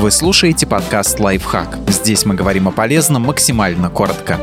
Вы слушаете подкаст «Лайфхак». Здесь мы говорим о полезном максимально коротко.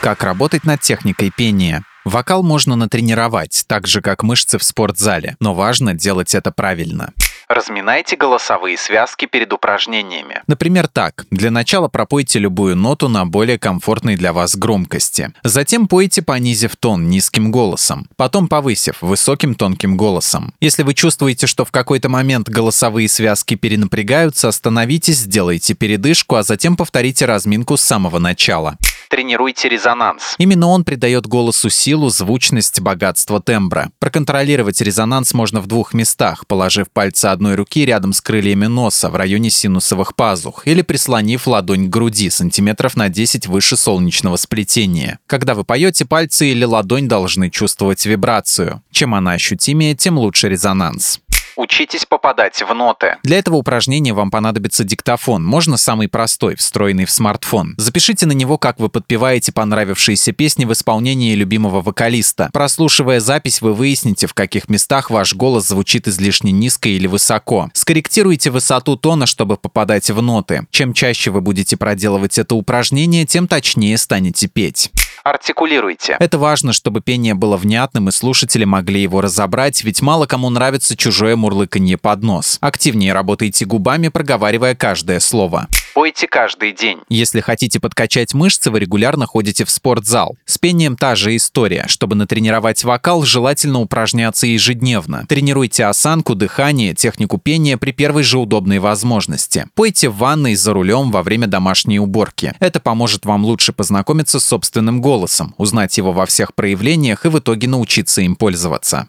Как работать над техникой пения? Вокал можно натренировать, так же как мышцы в спортзале, но важно делать это правильно. Разминайте голосовые связки перед упражнениями. Например, так. Для начала пропойте любую ноту на более комфортной для вас громкости. Затем пойте, понизив тон низким голосом. Потом повысив высоким тонким голосом. Если вы чувствуете, что в какой-то момент голосовые связки перенапрягаются, остановитесь, сделайте передышку, а затем повторите разминку с самого начала тренируйте резонанс. Именно он придает голосу силу, звучность, богатство тембра. Проконтролировать резонанс можно в двух местах, положив пальцы одной руки рядом с крыльями носа в районе синусовых пазух или прислонив ладонь к груди сантиметров на 10 выше солнечного сплетения. Когда вы поете, пальцы или ладонь должны чувствовать вибрацию. Чем она ощутимее, тем лучше резонанс. Учитесь попадать в ноты. Для этого упражнения вам понадобится диктофон. Можно самый простой, встроенный в смартфон. Запишите на него, как вы подпеваете понравившиеся песни в исполнении любимого вокалиста. Прослушивая запись, вы выясните, в каких местах ваш голос звучит излишне низко или высоко. Скорректируйте высоту тона, чтобы попадать в ноты. Чем чаще вы будете проделывать это упражнение, тем точнее станете петь. Артикулируйте. Это важно, чтобы пение было внятным и слушатели могли его разобрать, ведь мало кому нравится чужое мурлыканье под нос. Активнее работайте губами, проговаривая каждое слово. Пойте каждый день. Если хотите подкачать мышцы, вы регулярно ходите в спортзал. С пением та же история. Чтобы натренировать вокал, желательно упражняться ежедневно. Тренируйте осанку, дыхание, технику пения при первой же удобной возможности. Пойте в ванной за рулем во время домашней уборки. Это поможет вам лучше познакомиться с собственным голосом, узнать его во всех проявлениях и в итоге научиться им пользоваться.